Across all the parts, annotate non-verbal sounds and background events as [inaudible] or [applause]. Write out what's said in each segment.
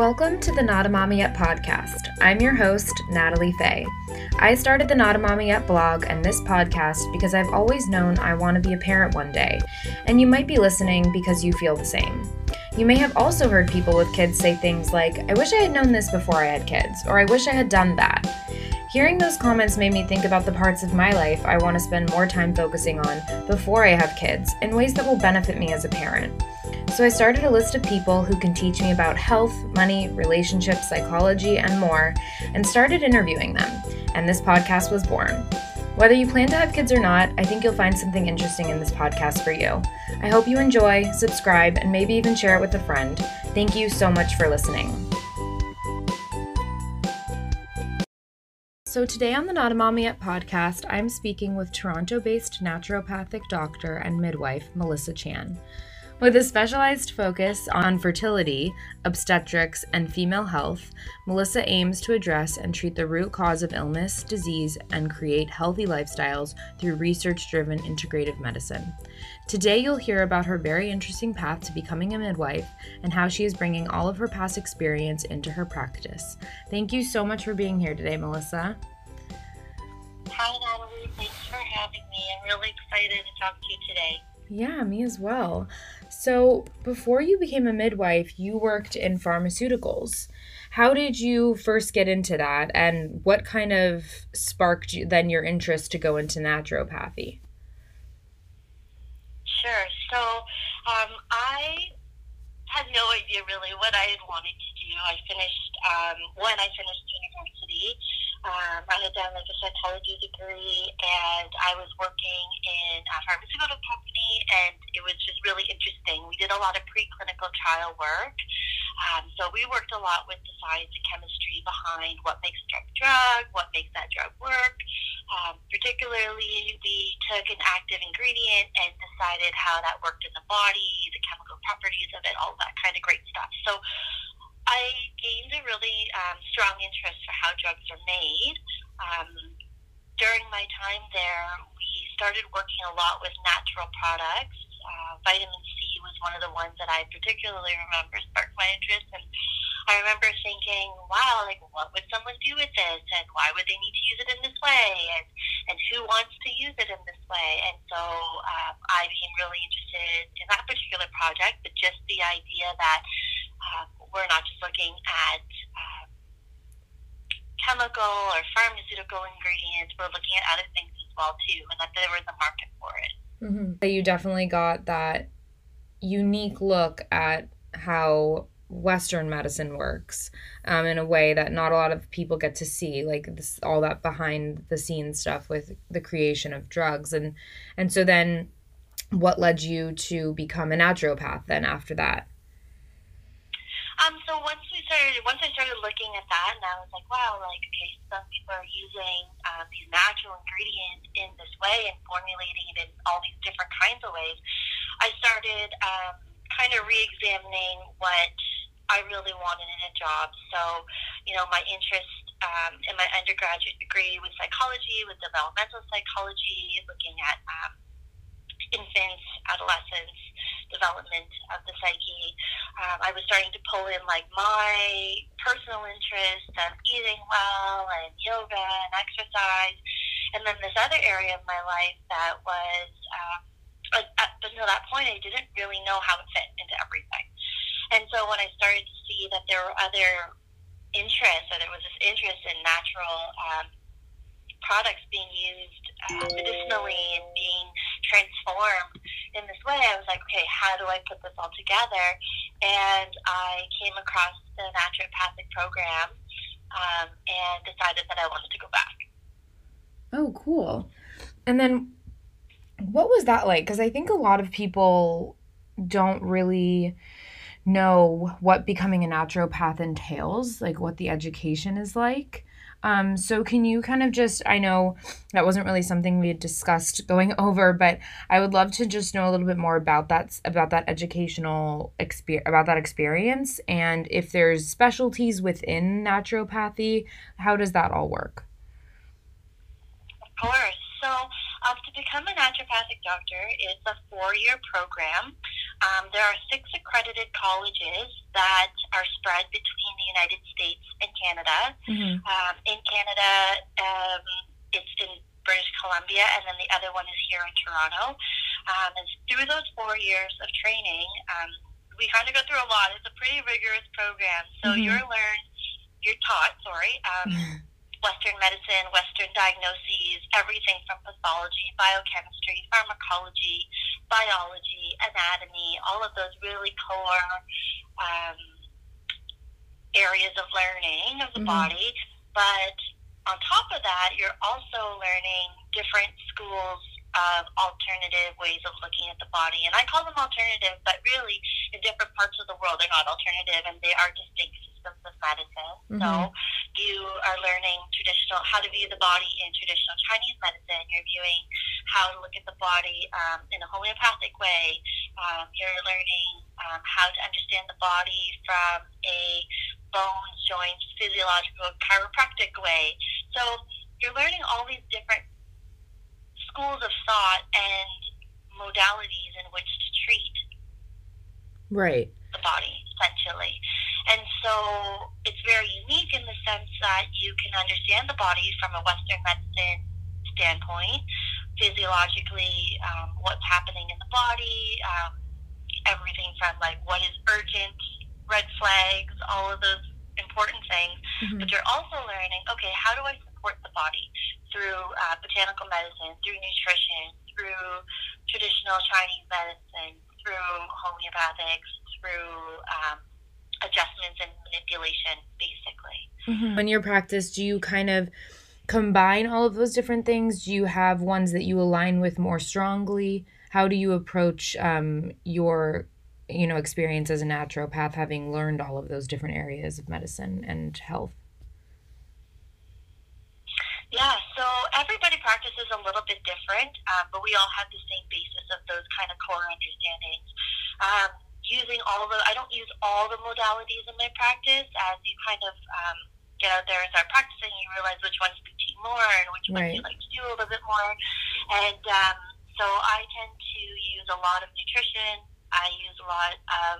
Welcome to the Not a Mommy Yet podcast. I'm your host, Natalie Fay. I started the Not a Mommy Yet blog and this podcast because I've always known I want to be a parent one day, and you might be listening because you feel the same. You may have also heard people with kids say things like, I wish I had known this before I had kids, or I wish I had done that. Hearing those comments made me think about the parts of my life I want to spend more time focusing on before I have kids in ways that will benefit me as a parent. So I started a list of people who can teach me about health, money, relationships, psychology, and more, and started interviewing them. And this podcast was born. Whether you plan to have kids or not, I think you'll find something interesting in this podcast for you. I hope you enjoy, subscribe, and maybe even share it with a friend. Thank you so much for listening. So, today on the Not a Mommy Yet podcast, I'm speaking with Toronto based naturopathic doctor and midwife Melissa Chan. With a specialized focus on fertility, obstetrics, and female health, Melissa aims to address and treat the root cause of illness, disease, and create healthy lifestyles through research driven integrative medicine. Today, you'll hear about her very interesting path to becoming a midwife and how she is bringing all of her past experience into her practice. Thank you so much for being here today, Melissa. Hi, Natalie. Thanks for having me. I'm really excited to talk to you today. Yeah, me as well. So, before you became a midwife, you worked in pharmaceuticals. How did you first get into that, and what kind of sparked you, then your interest to go into naturopathy? Sure. So, um, I had no idea really what I had wanted to do. I finished um, when I finished university. Um, I had done like a psychology degree, and I was working in a pharmaceutical company, and it was just really interesting. We did a lot of preclinical trial work, um, so we worked a lot with the science and chemistry behind what makes a drug drug, what makes that drug work. Um, particularly, we took an active ingredient and decided how that worked in the body, the chemical properties of it, all that kind of great stuff. So I gained a really um, strong interest for how drugs are made. Um, during my time there, we started working a lot with natural products. Uh, vitamin C was one of the ones that I particularly remember sparked my interest, and I remember thinking, "Wow, like what would someone do with this, and why would they need to use it in this way, and and who wants to use it in this way?" And so um, I became really interested in that particular project, but just the idea that um, we're not just looking at um, chemical or pharmaceutical ingredients, we're looking at other things as well too, and that there was a market for it. Mm-hmm. You definitely got that unique look at how Western medicine works um, in a way that not a lot of people get to see, like this, all that behind the scenes stuff with the creation of drugs, and and so then, what led you to become a naturopath then after that? Um, so once we started, once I started looking at that, and I was like, wow, like okay, some people are using um, these natural ingredients in this way and formulating it in all these different kinds of ways. I started um, kind of re-examining what I really wanted in a job. So, you know, my interest um, in my undergraduate degree was psychology, with developmental psychology, looking at um, infants, adolescents, development of the psyche. Um, I was starting to pull in like my personal interests of eating well and yoga and exercise. And then this other area of my life that was, um, up until that point, I didn't really know how it fit into everything. And so when I started to see that there were other interests, or there was this interest in natural um, products being used uh, medicinally and being transformed in this way, I was like, okay, how do I put this all together? And I came across the naturopathic program um, and decided that I wanted to go back. Oh, cool. And then what was that like? Because I think a lot of people don't really know what becoming a naturopath entails, like what the education is like. Um, so can you kind of just I know that wasn't really something we had discussed going [laughs] over, but I would love to just know a little bit more about that about that educational experience about that experience and if there's specialties within naturopathy, how does that all work? Of course. So um, to become a naturopathic doctor is a four-year program. Um, there are six accredited colleges that are spread between United States and Canada. Mm-hmm. Um, in Canada, um, it's in British Columbia, and then the other one is here in Toronto. Um, and through those four years of training, um, we kind of go through a lot. It's a pretty rigorous program. So mm-hmm. you're learned, you're taught, sorry, um, Western medicine, Western diagnoses, everything from pathology, biochemistry, pharmacology, biology, anatomy, all of those really core um, areas of learning of the mm-hmm. body. But on top of that, you're also learning different schools of alternative ways of looking at the body. And I call them alternative, but really in different parts of the world, they're not alternative and they are distinct systems of medicine. Mm-hmm. So you are learning traditional, how to view the body in traditional Chinese medicine. You're viewing how to look at the body um, in a homeopathic way. Um, you're learning um, how to understand the body from a bones, joints, physiological, chiropractic way. So you're learning all these different schools of thought and modalities in which to treat right the body essentially and so it's very unique in the sense that you can understand the body from a western medicine standpoint physiologically um, what's happening in the body um, everything from like what is urgent red flags all of those important things mm-hmm. but you're also learning okay how do i support the body through uh, botanical medicine, through nutrition, through traditional Chinese medicine, through homeopathics, through um, adjustments and manipulation, basically. Mm-hmm. In your practice, do you kind of combine all of those different things? Do you have ones that you align with more strongly? How do you approach um, your you know experience as a naturopath having learned all of those different areas of medicine and health yeah, so everybody practices a little bit different, um, but we all have the same basis of those kind of core understandings. Um, using all the, I don't use all the modalities in my practice. As you kind of um, get out there and start practicing, you realize which ones speak to you more and which right. ones you like to do a little bit more. And um, so I tend to use a lot of nutrition. I use a lot of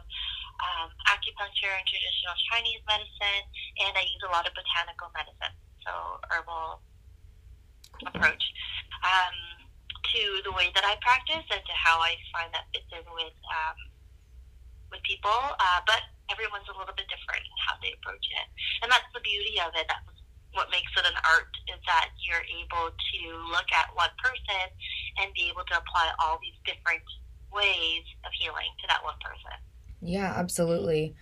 um, acupuncture and traditional Chinese medicine, and I use a lot of botanical medicine. So herbal approach um, to the way that I practice and to how I find that fits in with um, with people. Uh, but everyone's a little bit different in how they approach it, and that's the beauty of it. That's what makes it an art is that you're able to look at one person and be able to apply all these different ways of healing to that one person. Yeah, absolutely.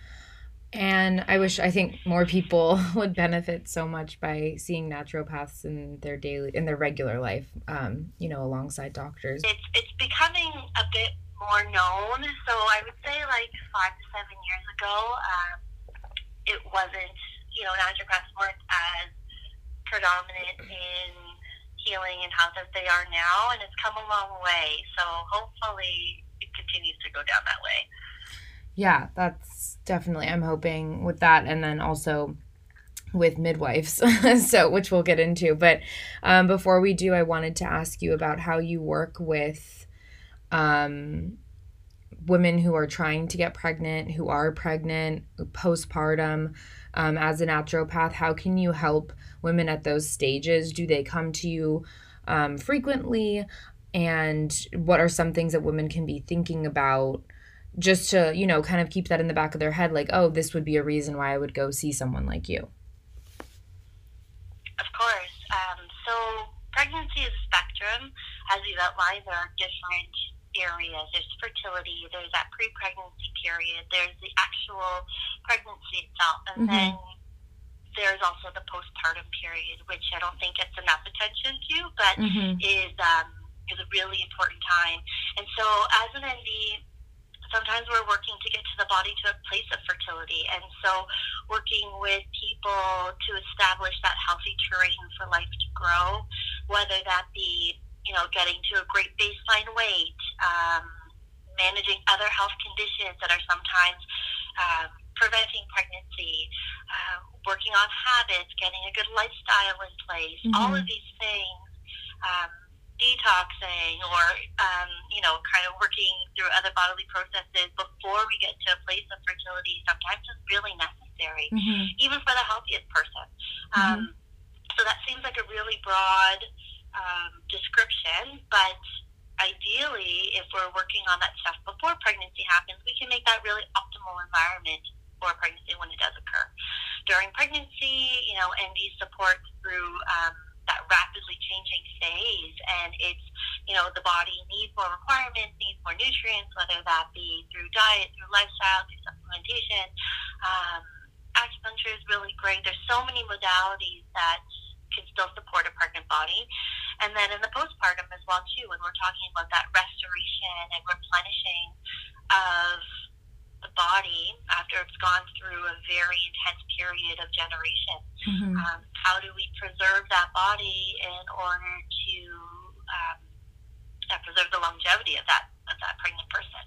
And I wish I think more people [laughs] would benefit so much by seeing naturopaths in their daily in their regular life, um, you know, alongside doctors. It's it's becoming a bit more known. So I would like five to seven years ago, um, it wasn't you know naturopaths weren't as predominant in healing and health as they are now, and it's come a long way. So hopefully it continues to go down that way yeah, that's definitely, I'm hoping with that. And then also with midwives, [laughs] so which we'll get into. But um, before we do, I wanted to ask you about how you work with um, women who are trying to get pregnant, who are pregnant, postpartum. Um, as a naturopath, how can you help women at those stages? Do they come to you um, frequently? And what are some things that women can be thinking about? just to, you know, kind of keep that in the back of their head like, oh, this would be a reason why I would go see someone like you. Of course. Um, so pregnancy is a spectrum. As we've outlined, there are different areas. There's fertility, there's that pre pregnancy period, there's the actual pregnancy itself, and mm-hmm. then there's also the postpartum period, which I don't think gets enough attention to, but mm-hmm. is um, is a really important time. And so, as an ND, sometimes we're working to get to the body to a place of fertility. And so, working with people to establish that healthy terrain for life to grow, whether that be, you know, getting to a great baseline weight, um, managing other health conditions that are sometimes um, preventing pregnancy, uh, working on habits, getting a good lifestyle in place, mm-hmm. all of these things. Um, detoxing or, um, you know, kind of working through other bodily processes before we get to a place of fertility sometimes is really necessary. mm-hmm. even for the healthiest person. Um, mm-hmm. So that seems like a really broad um, description, but ideally, if we're working on that stuff before pregnancy happens, we can make that really optimal environment for pregnancy when it does occur. During pregnancy, you know, ND support through um, that rapidly changing phase, and it's you know the body needs more requirements, needs more nutrients, whether that be through diet, through lifestyle, through supplementation. Um, acupuncture is really great. There's so many modalities that can still support a pregnant body. And then in the postpartum as well too, when we're talking about that restoration and replenishing of the body after it's gone through a very intense period of generation. Mm-hmm. Um, how do we preserve that body in order to um, uh, preserve the longevity of that of that pregnant person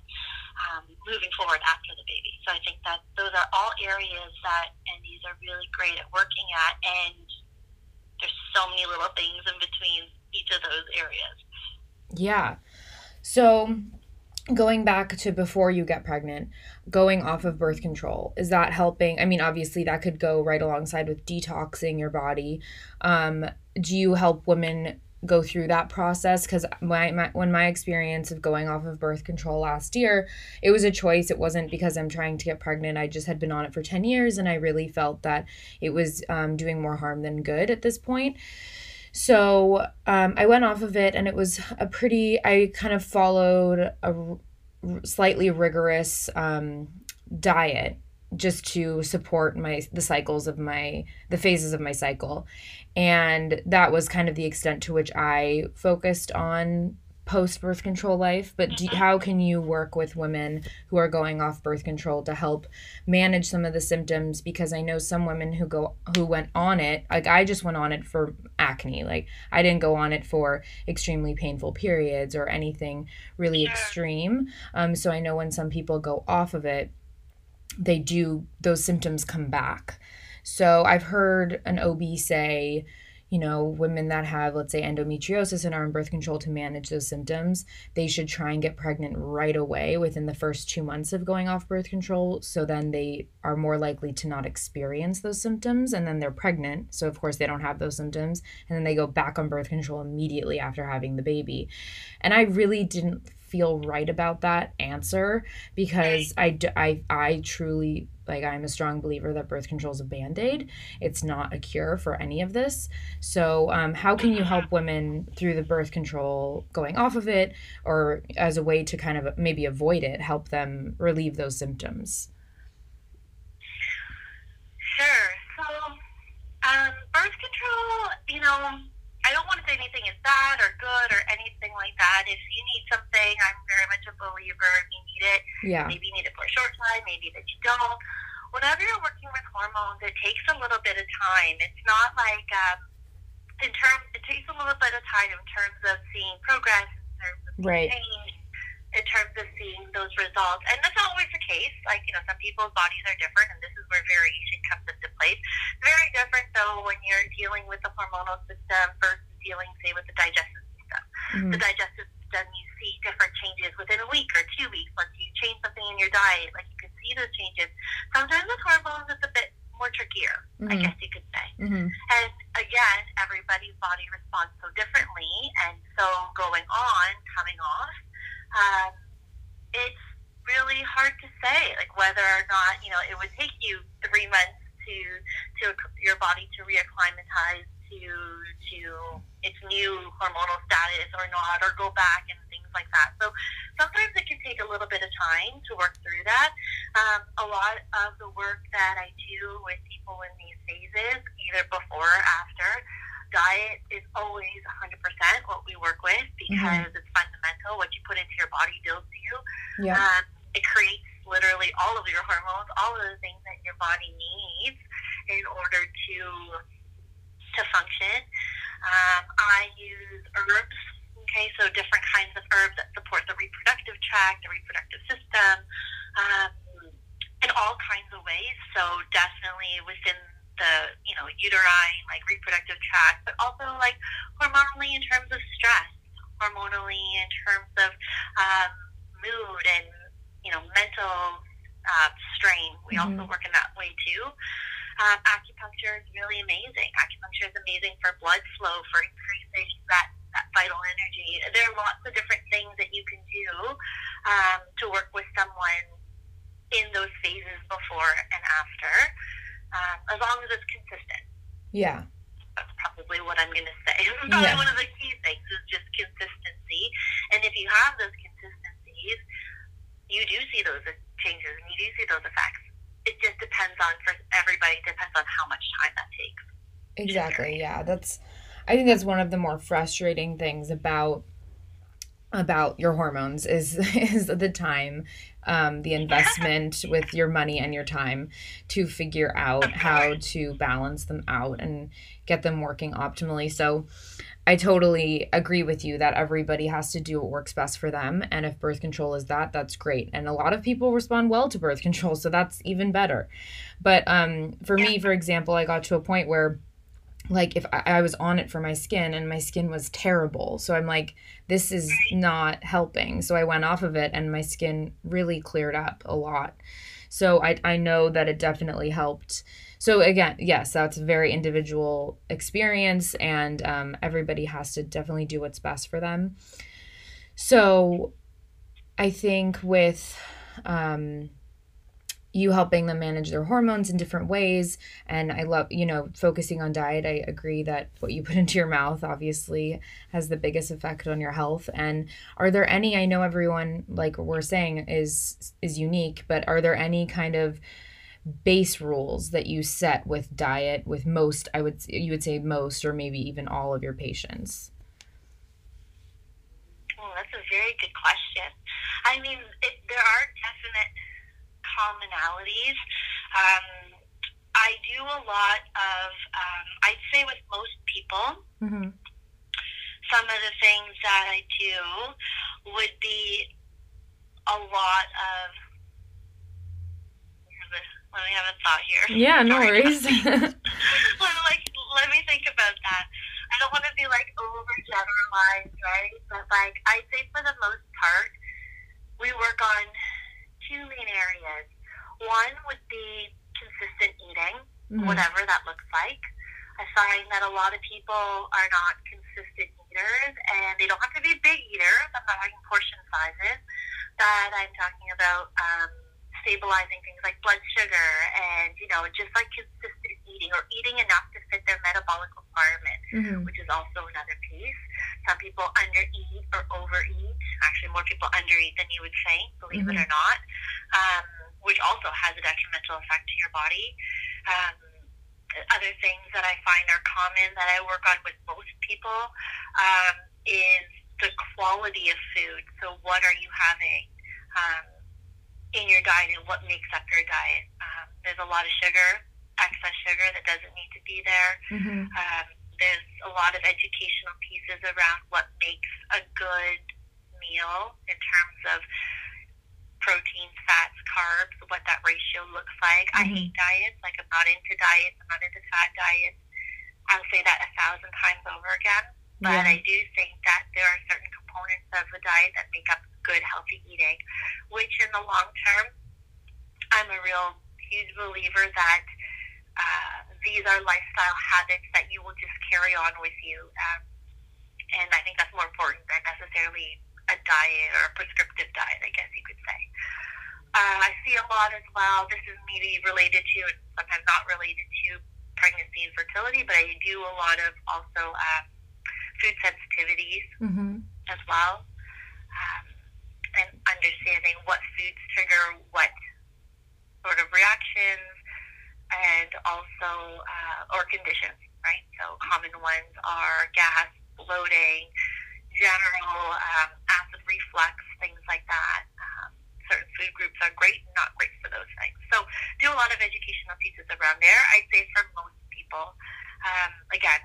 um, moving forward after the baby? So I think that those are all areas that NDs are really great at working at, and there's so many little things in between each of those areas. Yeah. So going back to before you get pregnant, going off of birth control, is that helping? I mean, obviously that could go right alongside with detoxing your body. Um, do you help women go through that process because my, my when my experience of going off of birth control last year it was a choice. It wasn't because i'm trying to get pregnant. I just had been on it for 10 years and i really felt that it was um, doing more harm than good at this point. So um, i went off of it and it was a pretty i kind of followed a slightly rigorous um, diet just to support my the cycles of my the phases of my cycle. And that was kind of the extent to which i focused on post birth control life. But do, how can you work with women who are going off birth control to help manage some of the symptoms? Because i know some women who go who went on it like i just went on it for acne. Like i didn't go on it for extremely painful periods or anything really extreme. Um, so i know when some people go off of it they do those symptoms come back. So I've heard an OB say, you know, women that have, let's say, endometriosis and are on birth control to manage those symptoms, they should try and get pregnant right away within the first two months of going off birth control. So then they are more likely to not experience those symptoms. And then they're pregnant. So, of course, they don't have those symptoms. And then they go back on birth control immediately after having the baby. And I really didn't feel right about that answer because I, I, I truly like i'm a strong believer that birth control is a band-aid. It's not a cure for any of this. So um, how can you help women through the birth control going off of it or as a way to kind of maybe avoid it help them relieve those symptoms? Sure. So um, birth control you know I don't want to say anything is bad or good or anything like that. If you need something, I'm very much a believer. If you need it, yeah. maybe you need it for a short time, maybe that you don't. Whenever you're working with hormones, it takes a little bit of time. It's not like um, in terms. It takes a little bit of time in terms of seeing progress, in terms of right. change, in terms of seeing those results. And that's not always the case. Like, you know, some people's bodies are different, and this is where variation comes into place. Very different, though, when you're dealing with the hormonal system versus dealing, say, with the digestive system. Mm-hmm. The digestive system, you see different changes within a week or two weeks. Once you change something in your diet, like you can see those changes. Sometimes with hormones, it's a bit more trickier, mm-hmm. I guess you could say. Mm-hmm. And again, everybody's body responds so differently. And so going on, coming off, um, it's really hard to say, like whether or not you know it would take you three months to to your body to reacclimatize to to its new hormonal status or not, or go back and things like that. So sometimes it can take a little bit of time to work through that. Um, a lot of the work that I do with people in these phases, either before or after, diet is always 100% what we work with because mm-hmm. it's fundamental. What you put into your body builds you. Yeah. Um, it creates literally all of your hormones, all of the things that your body needs in order to to function. Um, I use herbs. Okay, so different kinds of herbs that support the reproductive tract, the reproductive system, um, in all kinds of ways. So definitely within the you know uterine like reproductive tract, but also like hormonally in terms of stress, hormonally in terms of um, mood and you know mental uh, strain. We mm-hmm. also work in that way too. Um, acupuncture is really amazing. Acupuncture is amazing for blood flow, for increasing that, that vital energy. There are lots of different things that you can do um, to work with someone in those phases before and after, um, as long as it's consistent. Yeah. That's probably what I'm going to say. [laughs] probably yeah. one of the key things is just consistency. And if you have those consistencies, you do see those changes and you do see those effects. It just depends on for everybody depends on how much time that takes. Exactly yeah that's i think that's one of the more frustrating things about about your hormones is [laughs] is the time um, the [laughs] investment with your money and your time to figure out how to balance them out and get them working optimally. So I totally agree with you that everybody has to do what works best for them. And if birth control is that, that's great. And a lot of people respond well to birth [laughs] control, so that's even better. But um, for me, for example, I got to a point where like if I, I was on it for my skin and my skin was terrible so i'm like this is not helping so i went off of it and my skin really cleared up a lot so i, I know that it definitely helped so again yes that's a very individual experience and um, everybody has to definitely do what's best for them. So i think with um, you helping them manage their hormones in different ways and i love you know focusing on diet i agree that what you [laughs] put into your mouth obviously has the biggest effect on your health. And are there any i know everyone like we're saying is is unique but are there any kind of base rules that you set with diet with most i would you would say most or maybe even all of your patients? Well that's a very good question. I mean it, there are definite commonalities. Um, i do a lot of um, i'd say with most people mm-hmm. some of the things that i do would be a lot of let me have a thought here. Yeah, no worries. [laughs] [laughs] let, like, let me think about that. I don't want to be like overgeneralized, right? But like, I say for the most part, we work on two main areas. One would be consistent eating, mm-hmm. whatever that looks like. I find that a lot of people are not consistent eaters, and they don't have to be big eaters. I'm not talking portion sizes. That I'm talking about um, stabilizing things like blood sugar and, you know, just like consistent eating or eating enough to fit their metabolic requirement, mm-hmm. which is also another piece. Some people undereat or overeat. Actually, more people undereat than you would think, believe mm-hmm. it or not, um, which also has a detrimental effect to your body. Um, other things that I find are common that I work on with most people um, is the quality of food. So, what are you having? Um, in your diet and what makes up your diet. Um, there's a lot of sugar, excess sugar that doesn't need to be there. Mm-hmm. Um, there's a lot of educational pieces around what makes a good meal in terms of proteins, fats, carbs, what that ratio looks like. Mm-hmm. I hate diets. Like I'm not into diets. I'm not into fat diets. I'll say that a thousand times over again. But yeah. I do think that there are certain components of the diet that make up good, healthy eating, which in the long term, I'm a real huge believer that uh, these are lifestyle habits that you will just carry on with you. Um, and I think that's more important than necessarily a diet or a prescriptive diet, I guess you could say. Uh, I see a lot as well. This is maybe related to, and sometimes not related to pregnancy and fertility, but I do a lot of also um, food sensitivities mm-hmm. as well. Um, and understanding what foods trigger what sort of reactions and also uh, or conditions, right? So common ones are gas, bloating, general um, acid reflux, things like that. Um, certain food groups are great not great for those things. So do a lot of educational pieces around there. I'd say for most people, um, again,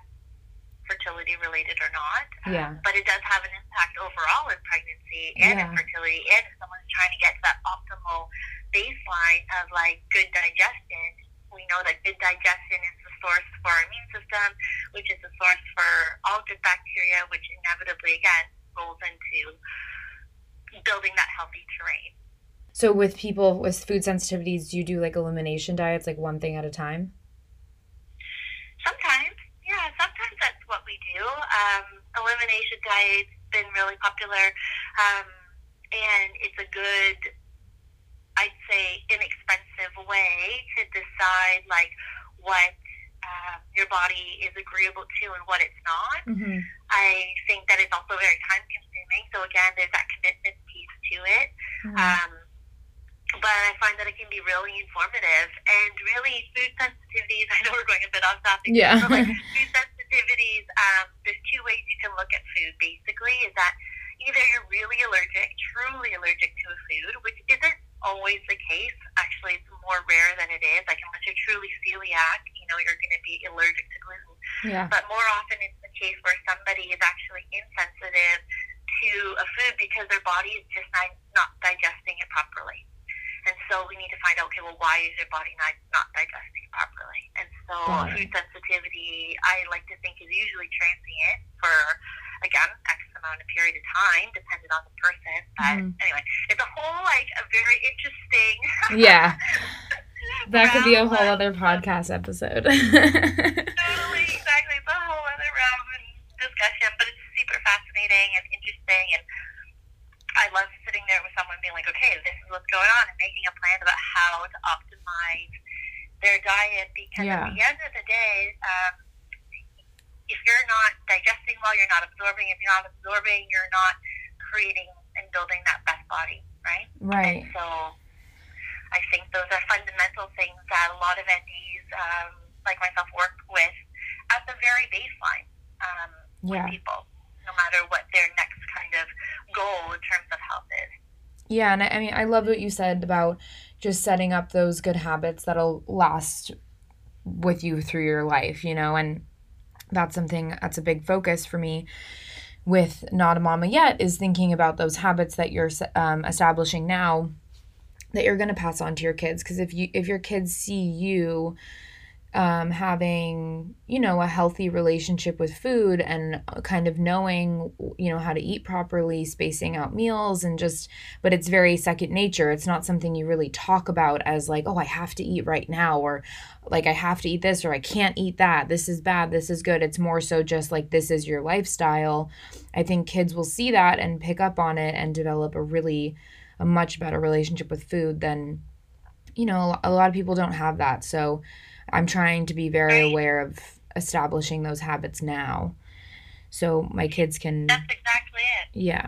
fertility related or not. Yeah. But it does have an impact overall in pregnancy and yeah. in fertility. And if someone's trying to get to that optimal baseline of like good digestion, we know that good digestion is the source for our immune system, which is the source for all good bacteria, which inevitably again rolls into building that healthy terrain. So with people with food sensitivities, do you do like elimination diets, like one thing at a time? Sometimes, yeah. Sometimes that's what we do. Um, elimination diets been really popular, um, and it's a good, I'd say, inexpensive way to decide like what uh, your body is agreeable to and what it's not. Mm-hmm. I think that it's also very time consuming. So again, there's that commitment piece to it. Mm-hmm. Um, but I find that it can be really informative and really food sensitivities. [laughs] I know we're going a bit off topic, Yeah. but like [laughs] food sensitivities, um, there's two ways you can look at food. Basically, is that either you're really allergic, truly allergic to a food, which isn't always the case. Actually, it's more rare than it is. Like unless you're truly celiac, you know, you're going to be allergic to gluten. yeah. But more often, it's the case where somebody is actually insensitive to a food because their body is just not, not digesting it properly. And so we need to find out, okay, well, why is your body not, not digesting properly? And so it. food sensitivity, I like to think, is usually transient for, again, X amount of period of time, depending on the person. But Mhm. anyway, it's a whole, like, a very interesting. [laughs] Yeah. That could be a whole other podcast episode. [laughs] Totally, exactly. It's a whole other and discussion, but it's super fascinating and interesting. And I love sitting there with someone being like, okay, this is what's going on, and making a plan about how to optimize their diet. Because Yeah. at the end of the day, um, if you're not digesting well, you're not absorbing. If you're not absorbing, you're not creating and building that best body, right? right. And so I think those are fundamental things that a lot of NDs, um, like myself, work with at the very baseline um, Yeah. with people, no matter what their next kind of goal in terms of health is. Yeah, and I, I mean, I love what you said about just setting up those good habits that'll last with you through your life, you know, and that's something that's a big focus for me with not a mama yet is thinking about those habits that you're um, establishing now that you're going to pass on to your kids because if you if your kids see you um, having you know a healthy relationship with food and kind of knowing you know how to eat properly spacing out meals and just but it's very second nature. It's not something you really talk about as like oh i have to eat right now or like i have to eat this or i can't eat that. This is bad. This is good. It's more so just like this is your lifestyle. I think kids will see that and pick up on it and develop a really a much better relationship with food than you know a lot of people don't have that. So i'm trying to be very Right. aware of establishing those habits now so my kids can That's exactly it. yeah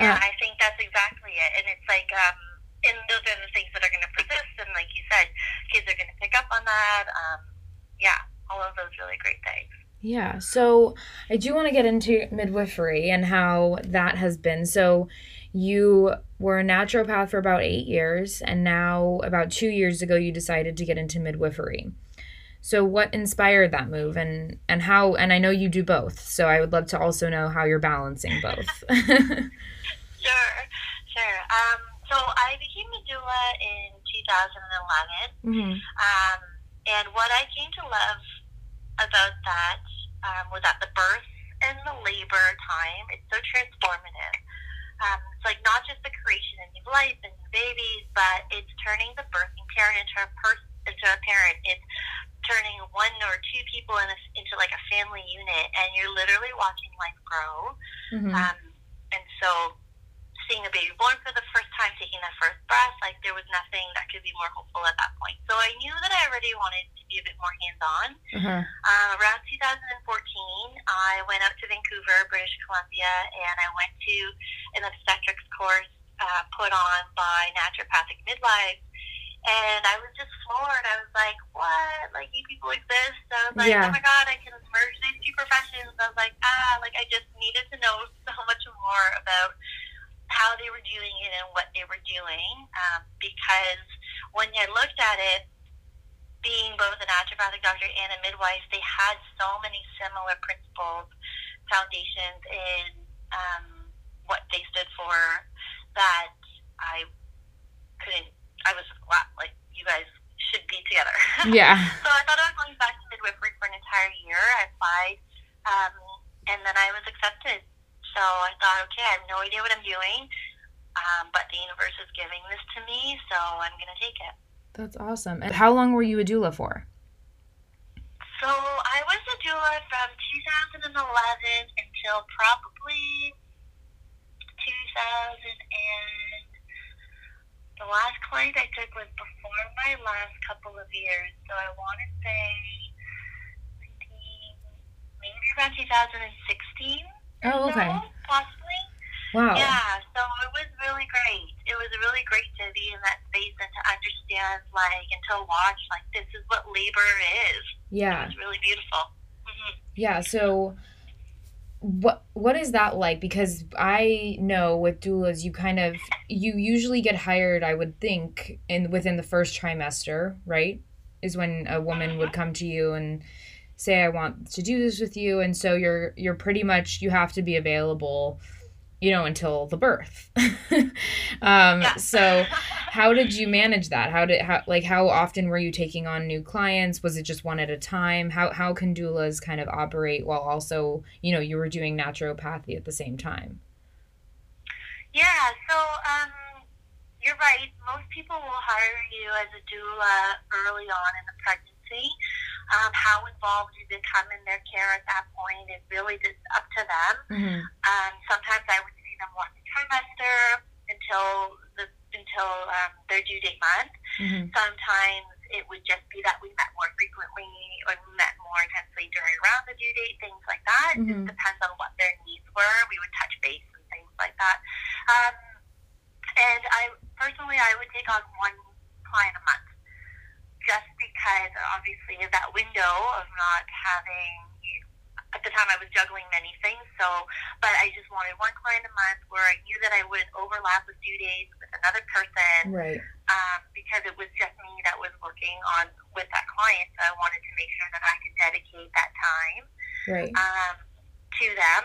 Yeah, Uh, I think that's exactly it. And it's like, um, and those are the things that are going to persist. And like you said, kids are going to pick up on that. Um, yeah, all of those really great things. Yeah. So I do want to get into midwifery and how that has been. So you were a naturopath for about eight years, and now about two years ago, you decided to get into midwifery. So what inspired that move, and and how? And I know you do both, so I would love to also know how you're balancing both. [laughs] Sure, sure. Um, so I became a doula in 2011. hmm Um, and what I came to love about that um, was at the birth and the labor time, it's so transformative. Um, it's like not just the creation of new life and new babies, but it's turning the birthing parent into a person, into a parent. It's turning one or two people in a, into like a family unit, and you're literally watching life grow. hmm Um, and so seeing a baby born for the first time, taking that first breath, like there was nothing that could be more hopeful at that point. So I knew that I already wanted to be a bit more hands-on. uh-huh. Uh, around 2014, I went out to Vancouver, British Columbia, and I went to an obstetrics course uh, put on by naturopathic midwives. And I was just floored. I was like, what? Like, you people exist? I was like, Yeah. oh my God, I can merge these two professions. I was like, ah, like, I just needed to know [laughs] so much more about how they were doing it and what they were doing. Um, because when I looked at it, being both a naturopathic doctor and a midwife, they had so many similar principles, foundations in um, what they stood for that I couldn't. I was wow, like you guys should be together. [laughs] Yeah. So I thought I was going back to midwifery for an entire year. I applied, um, and then I was accepted. So I thought, okay, I have no idea what I'm doing. um, but the universe is giving this to me, so I'm going to take it. That's awesome. And how long were you a doula for? So I was a doula from 2011 until probably 2000 and the last client I took was before my last couple of years. So I want to say maybe around 2016. Oh, okay. So, possibly. Wow. Yeah, so it was really great. It was really great to be in that space and to understand, like, and to watch, like, this is what labor is. Yeah. It was really beautiful. hmm Yeah, so what what is that like because I know with doulas you kind of you usually get hired I would think in within the first trimester, right? Is when a woman would come to you and say I want to do this with you and so you're you're pretty much you have to be available you know until the birth. [laughs] um Yeah. so how did you manage that how did how like how often were you taking on new clients was it just one at a time how how can doulas kind of operate while also you know you were doing naturopathy at the same time Yeah, so um, you're right. Most people will hire you as a doula early on in the pregnancy. Um, how involved you become in their care at that point is really just up to them. mm-hmm. Um, sometimes I would see them once a trimester until the until um, their due date month. Mm-hmm. Sometimes it would just be that we met more frequently or we met more intensely during around the due date, things like that. It Mhm. just depends on what their needs were. We would touch base and things like that. Um, and I personally, I would take on one client a month, just because obviously of that window of not having. At the time, I was juggling many things, so but I just wanted one client a month where I knew that I wouldn't overlap with due dates with another person right um, because it was just me that was working on with that client. So I wanted to make sure that I could dedicate that time right um, to them.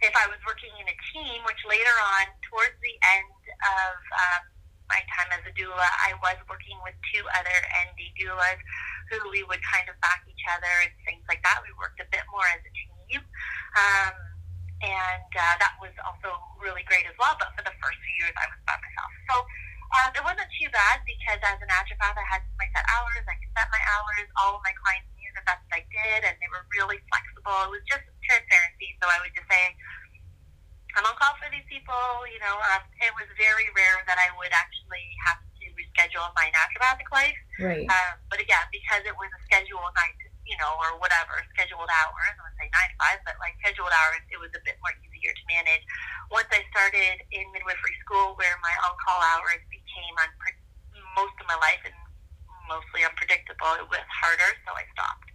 If I was working in a team, which later on, towards the end of um, my time as a doula, I was working with two other ND doulas who we would kind of back each other and things like that. We worked a bit more as a team. Um, and uh, that was also really great as well. But for the first few years, I was by myself. So um, it wasn't too bad because as a naturopath, I had my set hours. I could set my hours. All of my clients knew that that's what I did, and they were really flexible. It was just transparency. So I would just say, I'm on call for these people. You know, um, it was very rare that I would actually have to reschedule my naturopathic life. right Um, but again, because it was a scheduled nine, to, you know, or whatever, scheduled hours, I would say nine to five, but like scheduled hours, it was a bit more easier to manage. Once I started in midwifery school, where my on-call hours became unpre- most of my life and mostly unpredictable, it was harder, so I stopped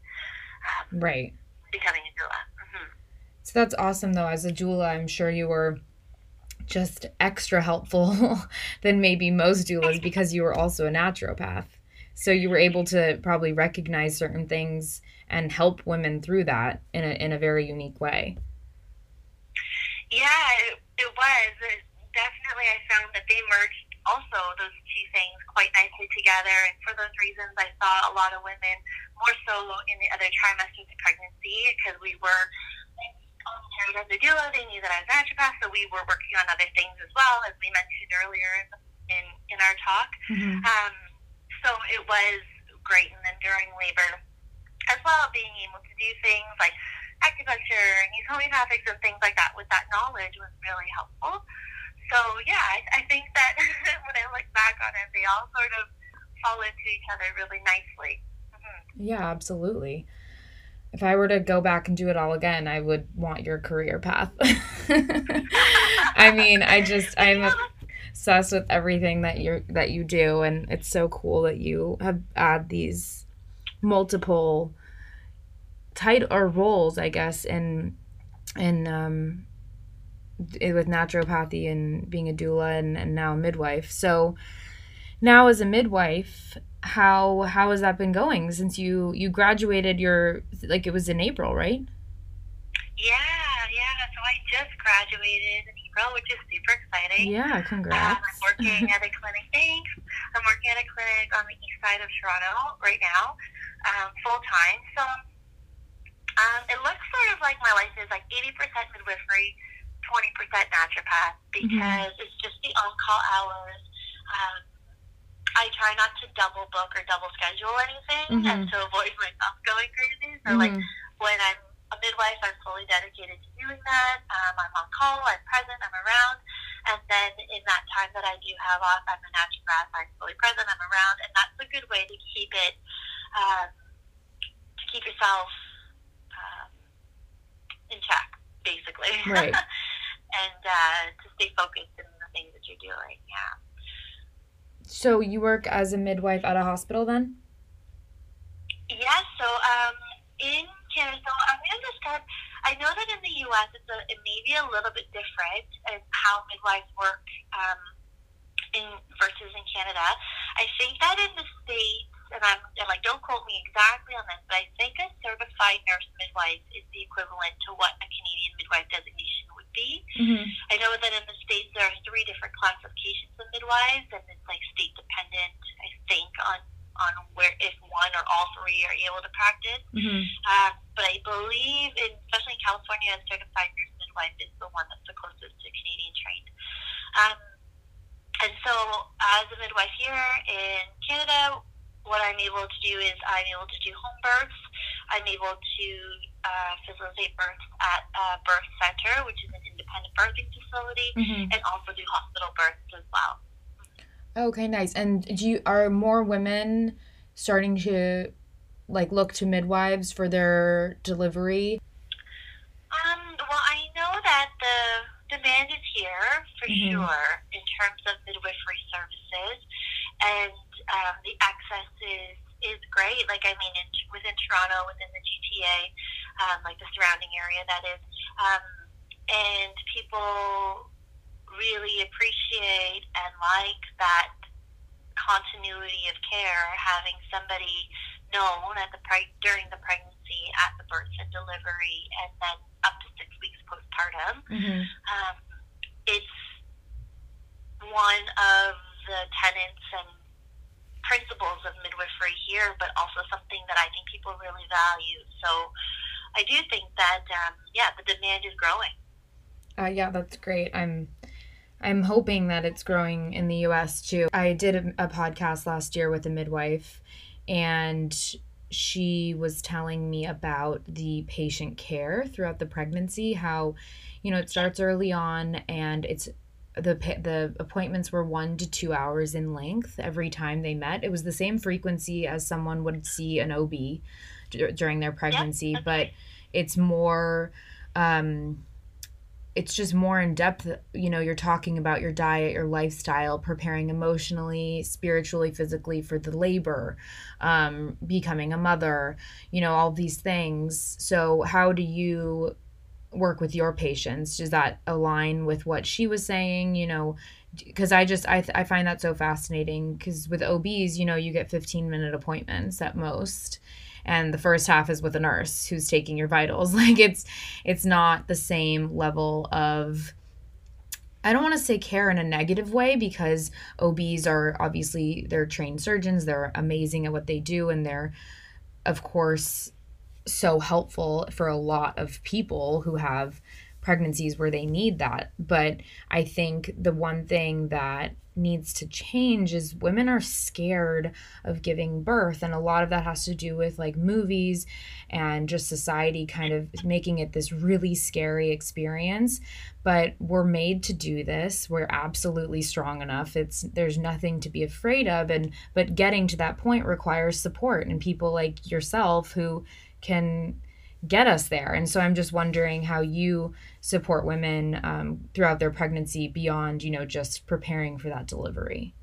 um, right becoming a doula. hmm So that's awesome, though. As a doula, I'm sure you were just extra helpful [laughs] than maybe most doulas because you were also a naturopath. So you were able to probably recognize certain things and help women through that in a, in a very unique way. Yeah, it, it was. It, definitely, I found that they merged also those two things quite nicely together. And for those reasons, I saw a lot of women more so in the other trimesters of pregnancy because we were carried as a doula. They knew that I was a naturopath, so we were working on other things as well, as we mentioned earlier in, in, in our talk. Um, so it was great. And then during labor as well, being able to do things like acupuncture and use homeopathics and things like that with that knowledge was really helpful. So yeah, I, I think that [laughs] when I look back on it, they all sort of fall into each other really nicely. hmm Yeah, absolutely. If I were to go back and do it all again, I would want your career path. [laughs] I mean, I just I'm obsessed with everything that you that you do and it's so cool that you have had these multiple title or roles, I guess, in in um with naturopathy and being a doula and, and now a midwife. So now as a midwife, how how has that been going since you you graduated your like it was in April, right? Yeah, yeah. So I just graduated in April, which is super exciting. Yeah, Um, congrats. I'm working [laughs] at a clinic. Thanks. I'm working at a clinic on the east side of Toronto right now, um, full time. So um, it looks sort of like my life is like 80% midwifery, 20% naturopath because it's just the on call hours. Um, I try not to double book or double schedule anything, mm-hmm. and to avoid myself going crazy. So, mm-hmm. like when I'm a midwife, I'm fully dedicated to doing that. Um, I'm on call, I'm present, I'm around, and then in that time that I do have off, I'm a naturopath. I'm fully present, I'm around, and that's a good way to keep it, um, to keep yourself um, in check, basically. [laughs] Right. and uh, to stay focused in the things that you're doing. Yeah. So you work as a midwife at a hospital then? Yeah. So um, in Canada, so I'm going to describe. I know that in the U.S. it's a, it may be a little bit different in how midwives work um, in versus in Canada. I think that in the states, and I'm and like don't quote me exactly on this, but I think a certified nurse midwife is the equivalent to what a Canadian midwife designation be. Mm-hmm. I know that in the states there are three different classifications of midwives, and it's like state dependent. I think on on where if one or all three are able to practice. Mm-hmm. Um, but I believe, in, especially in California, a certified nurse midwife is the one that's the closest to Canadian trained. Um, and so, as a midwife here in Canada, what I'm able to do is I'm able to do home births. I'm able to uh, facilitate births at a birth center, which is an independent birthing facility, mm-hmm. and also do hospital births as well. Okay, nice. And do you are more women starting to like look to midwives for their delivery? Um, well, I know that the demand is here for mm-hmm. sure in terms of midwifery services, and um, the access is is great. Like I mean, in, within Toronto, within the GTA, um, like the surrounding area, that is, um, and people really appreciate and like that continuity of care, having somebody known at the pre- during the pregnancy, at the birth and delivery, and then up to six weeks postpartum. Mm-hmm. Um, it's one of the tenets and principles of midwifery here, but also something that I think people really value. So I do think that, um, yeah, the demand is growing. Uh, yeah, that's great. I'm I'm hoping that it's growing in the US too. I did a, a podcast last year with a midwife and she was telling me about the patient care throughout the pregnancy how you know it starts early on and it's the the appointments were 1 to 2 hours in length every time they met it was the same frequency as someone would see an OB d- during their pregnancy but it's more um it's just more in depth you know you're talking about your diet your lifestyle preparing emotionally spiritually physically for the labor um, becoming a mother you know all these things. So how do you work with your patients? Does that align with what she was saying you know? Because i just I, I find that so fascinating because with obs you know you get 15 minute appointments at most and the first half is with a nurse who's taking your vitals [laughs] like it's it's not the same level of I don't want to say care in a negative way because OBs are obviously they're trained surgeons, they're amazing at what they do and they're of course so helpful for a lot of people who have pregnancies where they need that. But I think the one thing that needs to change is women are scared of giving birth and a lot of that has to do with like movies and just society kind of making it this really scary experience. But we're made to do this. We're absolutely strong enough. It's there's nothing to be afraid of. And but getting to that point requires support and people like yourself who can get us there. And so I'm just wondering how you support women um, throughout their pregnancy beyond, you know, just preparing for that delivery.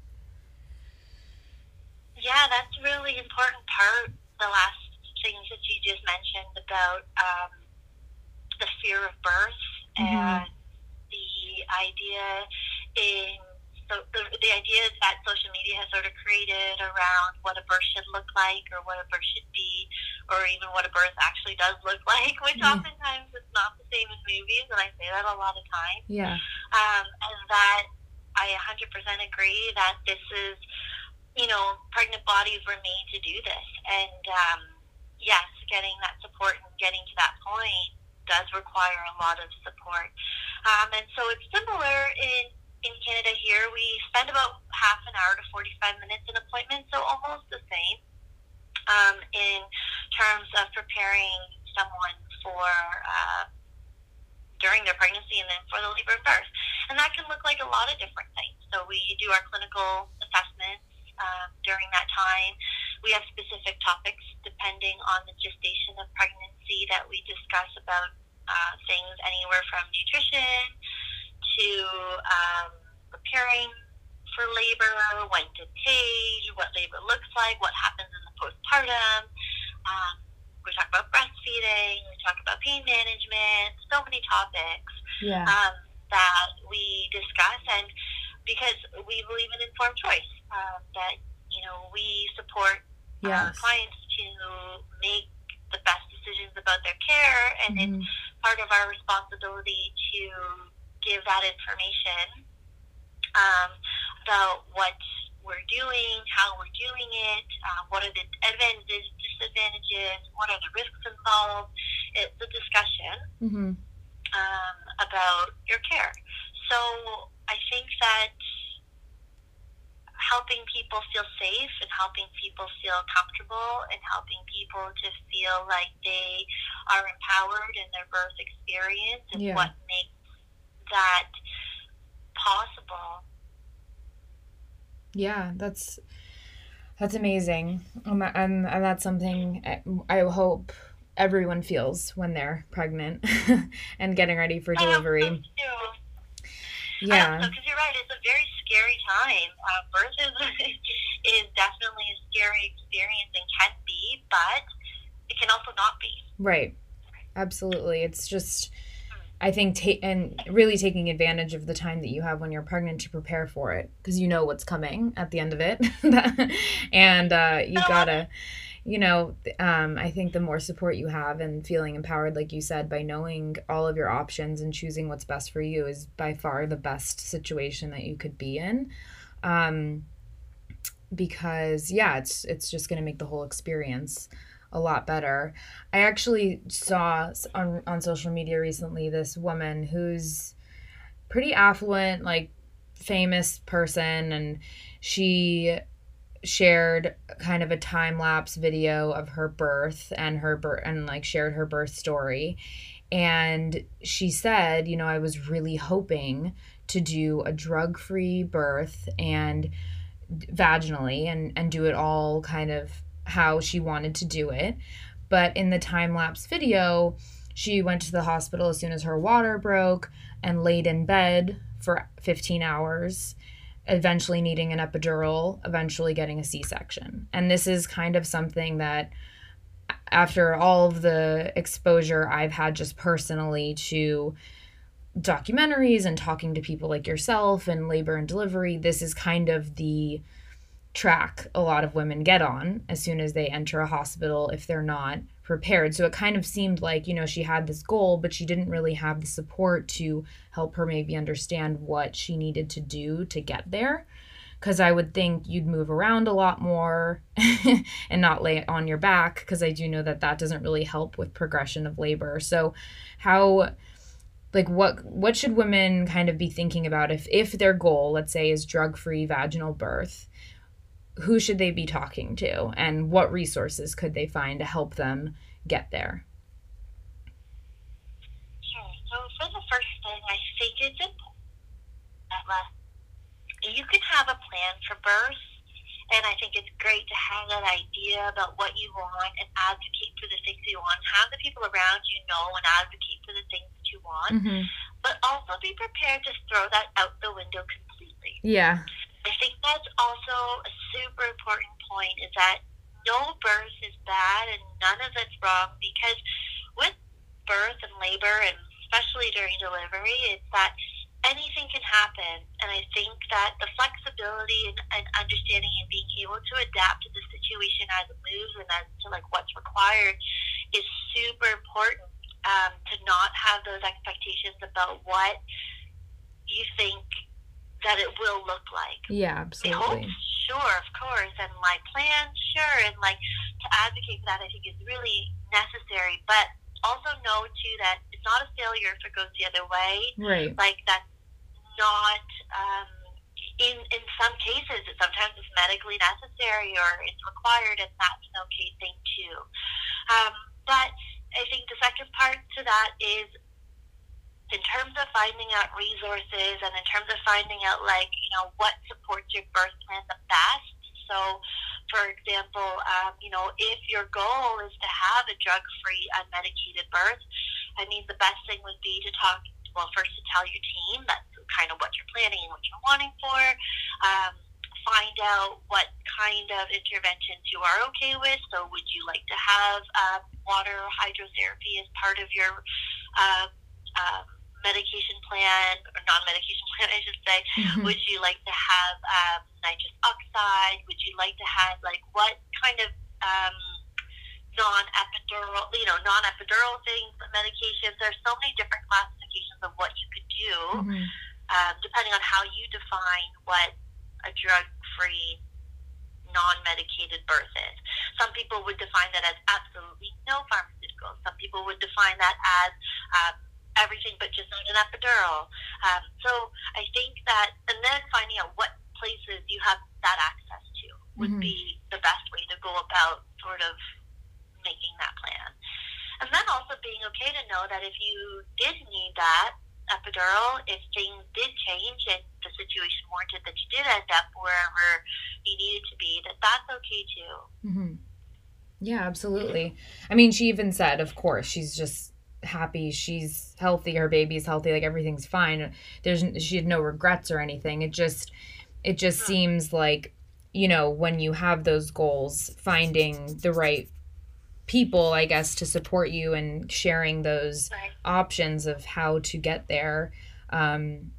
Yeah, that's a really important part. The last things that you just mentioned about um, the fear of birth mm-hmm. and the idea in so the, the idea is that social media has sort of created around what a birth should look like or what a birth should be or even what a birth actually does look like, [laughs] which mm. oftentimes is not the same in movies, and I say that a lot of times. Yeah. Um, and that I 100% agree that this is, you know, pregnant bodies were made to do this. And um, yes, getting that support and getting to that point does require a lot of support. Um, and so it's similar in in Canada here procedure. We spend about half an hour to 45 minutes in appointment, so almost the same um, in terms of preparing someone for uh, during their pregnancy and then for the labor and birth. And that can look like a lot of different things. So we do our clinical assessments um, during that time. We have specific topics depending on the gestation of pregnancy that we discuss about uh, things anywhere from nutrition to um, preparing for labor, when to page, what labor looks like, what happens in the postpartum. Um, we talk about breastfeeding. We talk about pain management. So many topics yeah. um, that we discuss, and because we believe in informed choice, um, that you know we support yes. our clients to make the best decisions about their care, and Mhm. it's part of our responsibility to give that information um, about what we're doing, how we're doing it, uh, what are the advantages, disadvantages, what are the risks involved. It's a discussion Mhm. um, about your care. So I think that helping people feel safe and helping people feel comfortable and helping people to feel like they are empowered in their birth experience and Yeah. what makes that possible. Yeah, that's that's amazing, um, and, and that's something I, I hope everyone feels when they're pregnant [laughs] and getting ready for so, delivery. Yeah, because you're right. It's a very scary time. Uh, birth is [laughs] is definitely a scary experience and can be, but it can also not be. right. Absolutely. It's just I think ta- and really taking advantage of the time that you have when you're pregnant to prepare for it because you know what's coming at the end of it, [laughs] and uh, you gotta. you know, um, I think the more support you have and feeling empowered, like you said, by knowing all of your options and choosing what's best for you is by far the best situation that you could be in. Um, because yeah, it's it's just gonna make the whole experience a lot better. I actually saw on on social media recently this woman who's pretty affluent, like famous person, and she shared kind of a time lapse video of her birth and her birth and like shared her birth story and she said you know i was really hoping to do a drug free birth and vaginally and and do it all kind of how she wanted to do it but in the time lapse video she went to the hospital as soon as her water broke and laid in bed for 15 hours eventually needing an epidural, eventually getting a C section. And this is kind of something that, after all of the exposure I've had just personally to documentaries and talking to people like yourself and labor and delivery, this is kind of the track a lot of women get on as soon as they enter a hospital if they're not prepared. So it kind of seemed like, you know, she had this goal, but she didn't really have the support to help her maybe understand what she needed to do to get there. Because I would think you'd move around a lot more [laughs] and not lay on your back, because I do know that that doesn't really help with progression of labor. So, how like what what should women kind of be thinking about if if their goal let's say is drug free vaginal birth who should they be talking to and what resources could they find to help them get there Sure. So for the first thing, I think it's important that you can have a plan for birth, and I think it's great to have that idea about what you want and advocate for the things you want. Have the people around you know and advocate for the things that you want, mm-hmm. but also be prepared to throw that out the window completely. yeah I think that's also a super important point is that no birth is bad and none of it's wrong because with birth and labor and especially during delivery, it's that anything can happen. And I think that the flexibility and, and understanding and being able to adapt to the situation as it moves and as to like what's required is super important um, to not have those expectations about what you think that it will look like. yeah absolutely sure, of course, and my plan, sure, and like to advocate for that, I think is really necessary. But also know too that it's not a failure if it goes the other way. right Like that's not, um, in in some cases, it sometimes it's medically necessary or it's required, and that's an okay thing too. Um, but I think the second part to that is in terms of finding out resources and in terms of finding out like you know what supports your birth plan the best. So, for example, um, you know if your goal is to have a drug-free, unmedicated birth, I mean the best thing would be to talk. Well, first to tell your team that's kind of what you're planning and what you're wanting for. Um, find out what kind of interventions you are okay with. So, would you like to have um, water or hydrotherapy as part of your uh, uh, medication plan or non-medication [laughs] plan, I should say? Mm-hmm. Would you like to have um, nitrous oxide? Would you like to have like what kind of um, non-epidural, you know, non-epidural things, medications? There's so many different classifications of what you could do. Mm-hmm um, depending on how you define what a drug-free, non-medicated birth is. Some people would define that as absolutely no pharmaceuticals. Some people would define that as um, everything but just an epidural. Um, so I think that, and then finding out what places you have that access to would mm-hmm. be the best way to go about sort of making that plan. And then also being okay to know that if you did need that, epidural, if things did change and the situation warranted that you did end up wherever you needed to be, that that's okay too. Mm-hmm. Yeah, absolutely. I mean, she even said, of course, she's just happy she's healthy her baby's healthy like everything's fine there's she had no regrets or anything it just it just seems like you know when you have those goals finding the right people, I guess, to support you and sharing those right. options of how to get there. Um,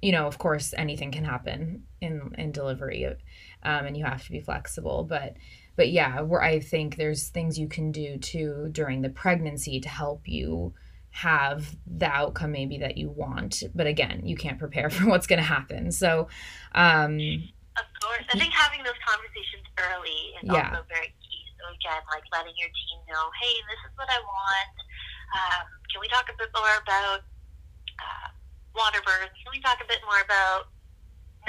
you know, of course, anything can happen in in delivery, um, and you have to be flexible. But but yeah, where I think there's things you can do too during the pregnancy to help you have the outcome maybe that you want. But again, you can't prepare [laughs] for what's going to happen. So. Um, of course, I think having those conversations early is yeah. also very key. so again, like letting your team know, hey, this is what I want. Um, can we talk a bit more about uh, water birth? Can we talk a bit more about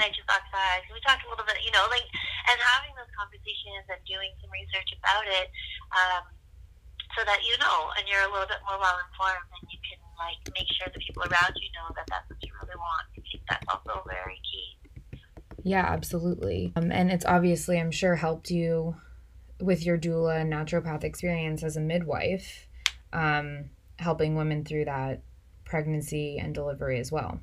nitrous oxide? We talk a little bit, you know, like, and having those conversations and doing some research about it, um, so that you know and you're a little bit more well informed and you can like make sure the people around you know that that's what you really want. I think that's also very key. Yeah, absolutely. Um, and it's obviously, I'm sure, helped you with your doula and naturopath experience as a midwife, um, helping women through that pregnancy and delivery as well.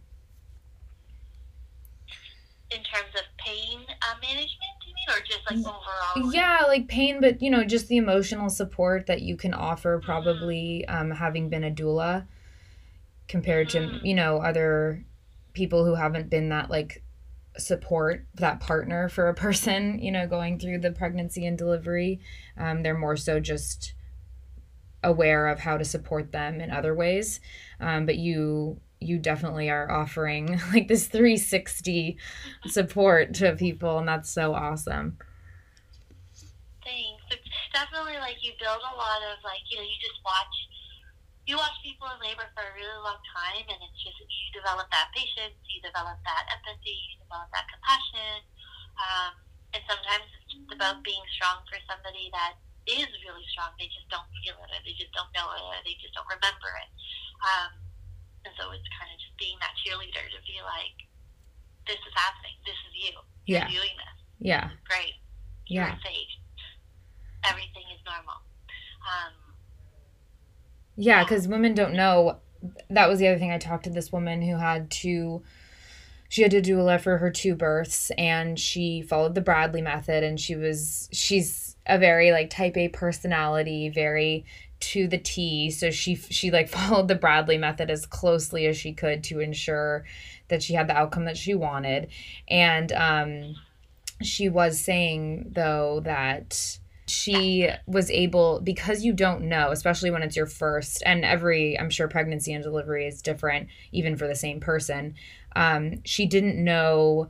In terms of pain uh, management, you mean, or just like overall? Yeah, like pain, but you know, just the emotional support that you can offer, mm-hmm. probably mm-hmm. um, having been a doula, compared mm-hmm. to you know other people who haven't been that like support that partner for a person [laughs] you know going through the pregnancy and delivery um, they're more so just aware of how to support them in other ways um, but you you definitely are offering [laughs] like this 360 support to people and that's so awesome thanks it's definitely like you build a lot of like you know you just watch you watch people in labor for a really long time, and it's just you develop that patience, you develop that empathy, you develop that compassion, um, and sometimes it's just about being strong for somebody that is really strong. They just don't feel it, or they just don't know it, or they just don't remember it. Um, and so it's kind of just being that cheerleader to be like, "This is happening. This is you. You're yeah. doing this. Yeah. Great. You're yeah. safe. Everything is normal." Um, yeah, because women don't know. That was the other thing. I talked to this woman who had to. She had to do a doula for her two births, and she followed the Bradley method. And she was she's a very like Type A personality, very to the T. So she she like [laughs] followed the Bradley method as closely as she could to ensure that she had the outcome that she wanted. And um, she was saying though that she was able because you don't know especially when it's your first and every i'm sure pregnancy and delivery is different even for the same person um, she didn't know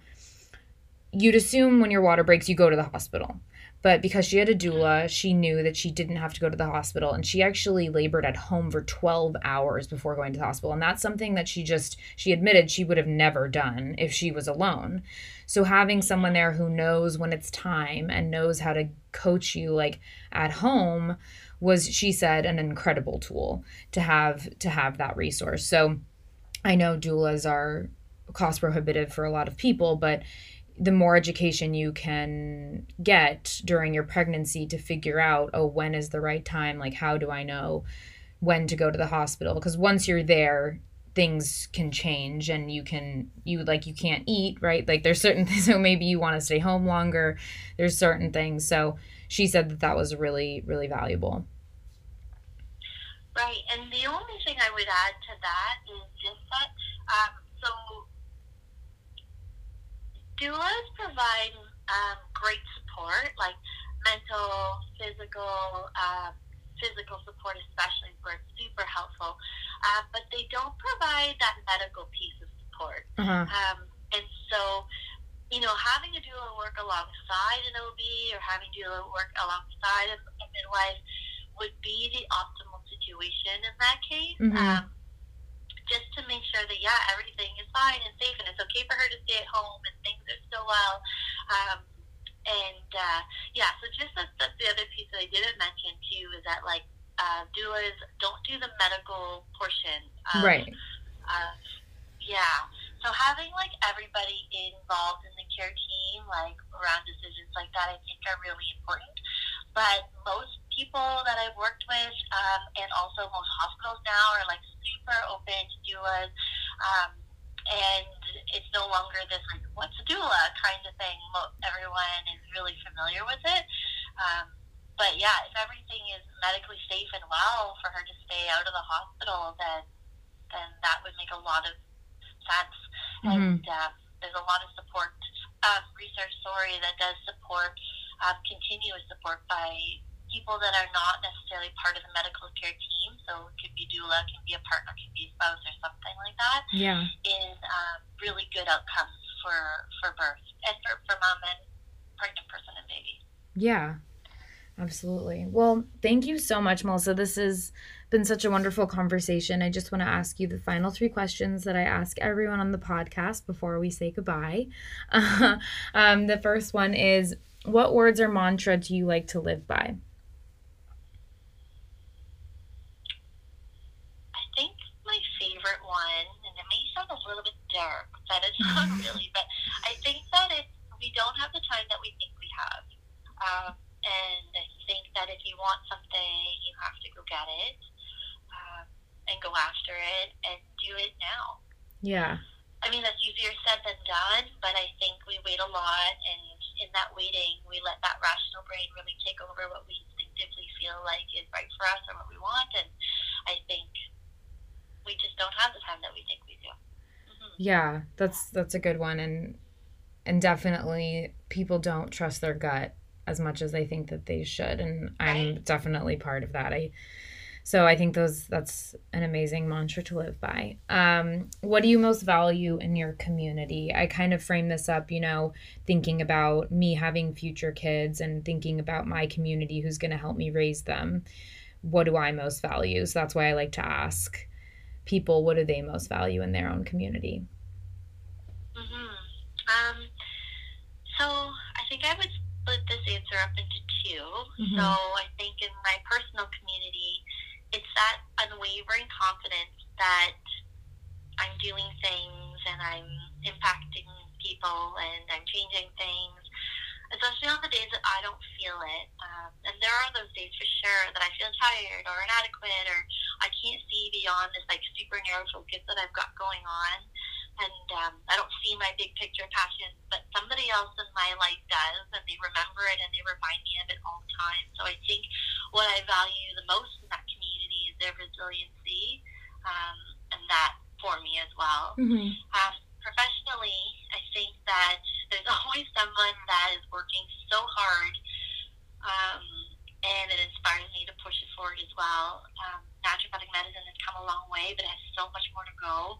you'd assume when your water breaks you go to the hospital But because she had a doula, she knew that she didn't have to go to the hospital. And she actually labored at home for 12 hours before going to the hospital. And that's something that she just, she admitted she would have never done if she was alone. So having someone there who knows when it's time and knows how to coach you like at home was, she said, an incredible tool to have to have that resource. So I know doulas are cost prohibitive for a lot of people, but the more education you can get during your pregnancy to figure out, oh, when is the right time? Like, how do I know when to go to the hospital? Because once you're there, things can change and you can you like you can't eat right like there's certain things [laughs] so maybe you want to stay home longer there's certain things so she said that that was really really valuable right and the only thing i would add to that is just that um, so doulas provide um, great support, like mental, physical, uh, physical support, especially where it's super helpful. Uh, but they don't provide that medical piece of support. Uh-huh. Um, and so, you know, having a doula work alongside an OB or having a doula work alongside a, a midwife would be the optimal situation in that case. Mm-hmm. Um, just to make sure that yeah everything is fine and safe and it's okay for her to stay at home and things are still well. Um, and uh, yeah so just that's, that's the other piece that I didn't mention too is that like uh, doulas don't do the medical portion of, right. uh, yeah. So having like everybody involved in the care team like around decisions like that I think are really important. But most people that I've worked with, um, and also most hospitals now are like super open to doulas. Um, and it's no longer this like what's a doula kind of thing. Everyone is really familiar with it. Um, but yeah, if everything is medically safe and well for her to stay out of the hospital, then then that would make a lot of sense. Mm-hmm. And um, there's a lot of support um, research, sorry, that does support um, continuous support by people that are not necessarily part of the medical care team. So it could be doula, can be a partner, can be a spouse, or something like that. Yeah. In um, really good outcomes for for birth and for, for mom and pregnant person and baby. Yeah. Absolutely. Well, thank you so much, Melissa. This has been such a wonderful conversation. I just want to ask you the final three questions that I ask everyone on the podcast before we say goodbye. [laughs] um, the first one is What words or mantra do you like to live by? Dark. That is [laughs] not really, but I think that it's, we don't have the time that we think we have. Um, and I think that if you want something, you have to go get it um, and go after it and do it now. Yeah. I mean, that's easier said than done, but I think we wait a lot, and in that waiting, we let that rational brain really take over what we instinctively feel like is right for us or what we want, and I think we just don't have the time that we think we do. Yeah, that's that's a good one and and definitely people don't trust their gut as much as they think that they should and I'm definitely part of that. I so I think those that's an amazing mantra to live by. Um, what do you most value in your community? I kind of frame this up, you know, thinking about me having future kids and thinking about my community who's going to help me raise them. What do I most value? So that's why I like to ask people what do they most value in their own community? Mm-hmm. Um, so I think I would split this answer up into 2 mm-hmm. So I think in my personal community, it's that unwavering confidence that I'm doing things and I'm impacting people and I'm changing things especially on the days that I don't feel it. Um, and there are those days for sure that I feel tired or inadequate or I can't see beyond this like super narrow focus that I've got going on. And um, I don't see my big picture passions, but somebody else in my life does, and they remember it and they remind me of it all the time. So I think what I value the most in that community is their resiliency, um, and that for me as well. Mm-hmm. Um, professionally, I think that there's [laughs] always someone that is working so hard, um, and it inspires me to push it forward as well. Um, naturopathic medicine has come a long way, but has so much more to go.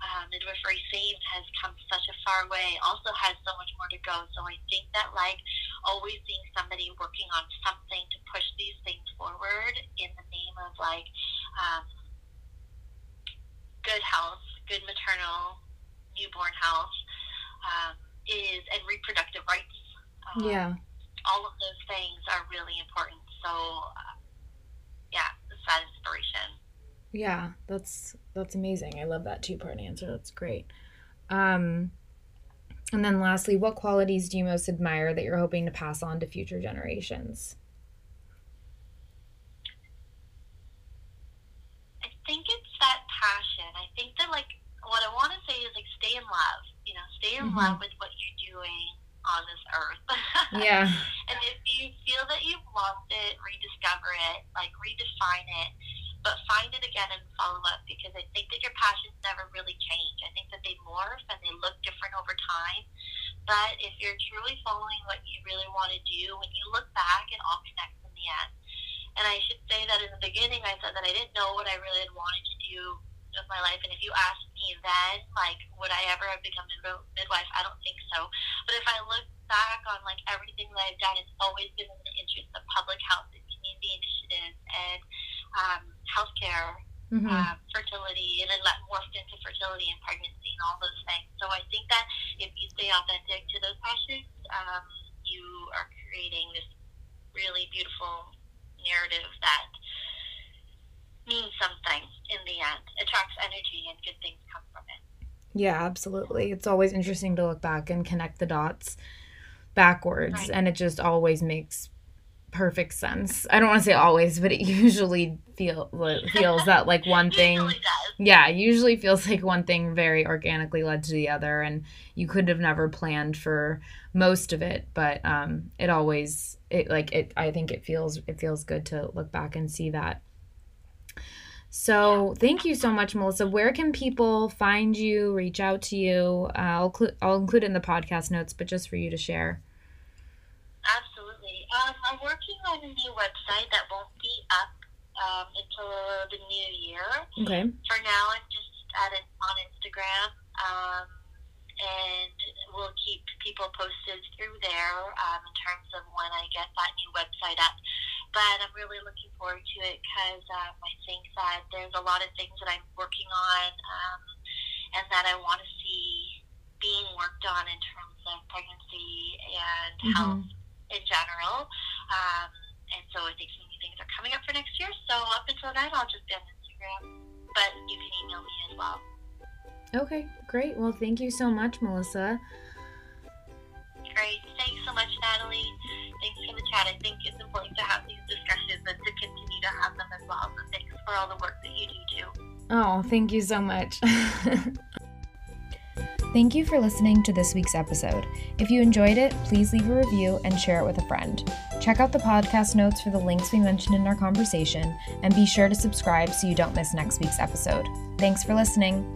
uh, midwifery scene has come such a far way, also has so much more to go. So I think that like always being somebody working on something to push these things forward in the name of like um, good health, good maternal newborn health um, is and reproductive rights. Um, yeah. All of those things are really important. So, uh, yeah, it's that inspiration. Yeah, that's that's amazing. I love that two part answer. That's great. Um, and then lastly, what qualities do you most admire that you're hoping to pass on to future generations? I think it's that passion. I think that like what I want to say is like stay in love. You know, stay in mm-hmm. love with what you're doing on this earth. [laughs] yeah. And if you feel that you've lost it, rediscover it, like redefine it but find it again and follow up because I think that your passions never really change. I think that they morph and they look different over time. But if you're truly following what you really want to do, when you look back, it all connects in the end. And I should say that in the beginning, I said that I didn't know what I really wanted to do with my life. And if you asked me then, like, would I ever have become a midwife? I don't think so. But if I look back on like everything that I've done, it's always been in the interest of public health and community initiatives and um, healthcare, mm-hmm. uh, fertility, and then that morphed into fertility and pregnancy and all those things. So I think that if you stay authentic to those passions, um, you are creating this really beautiful narrative that means something in the end, attracts energy, and good things come from it. Yeah, absolutely. It's always interesting to look back and connect the dots backwards, right. and it just always makes perfect sense. I don't want to say always, but it [laughs] usually feel feels that like one [laughs] thing Yeah, usually feels like one thing very organically led to the other and you could have never planned for most of it, but um it always it like it I think it feels it feels good to look back and see that. So, thank you so much, Melissa. Where can people find you, reach out to you? Uh, I'll, cl- I'll include it in the podcast notes, but just for you to share. Absolutely. Um, I'm working on a new website that won't be up um, until the new year. Okay. For now, I'm just at it on Instagram, um, and we'll keep people posted through there um, in terms of when I get that new website up. But I'm really looking forward to it because um, I think that there's a lot of things that I'm working on um, and that I want to see being worked on in terms of pregnancy and mm-hmm. health in general. Um, and so I think some new things are coming up for next year. So up until then, I'll just be on Instagram. But you can email me as well. Okay, great. Well, thank you so much, Melissa. Great. Thanks so much, Natalie. Thanks for the chat. I think it's important to have these discussions and to continue to have them as well. So thanks for all the work that you do too. Oh, thank you so much. [laughs] Thank you for listening to this week's episode. If you enjoyed it, please leave a review and share it with a friend. Check out the podcast notes for the links we mentioned in our conversation, and be sure to subscribe so you don't miss next week's episode. Thanks for listening.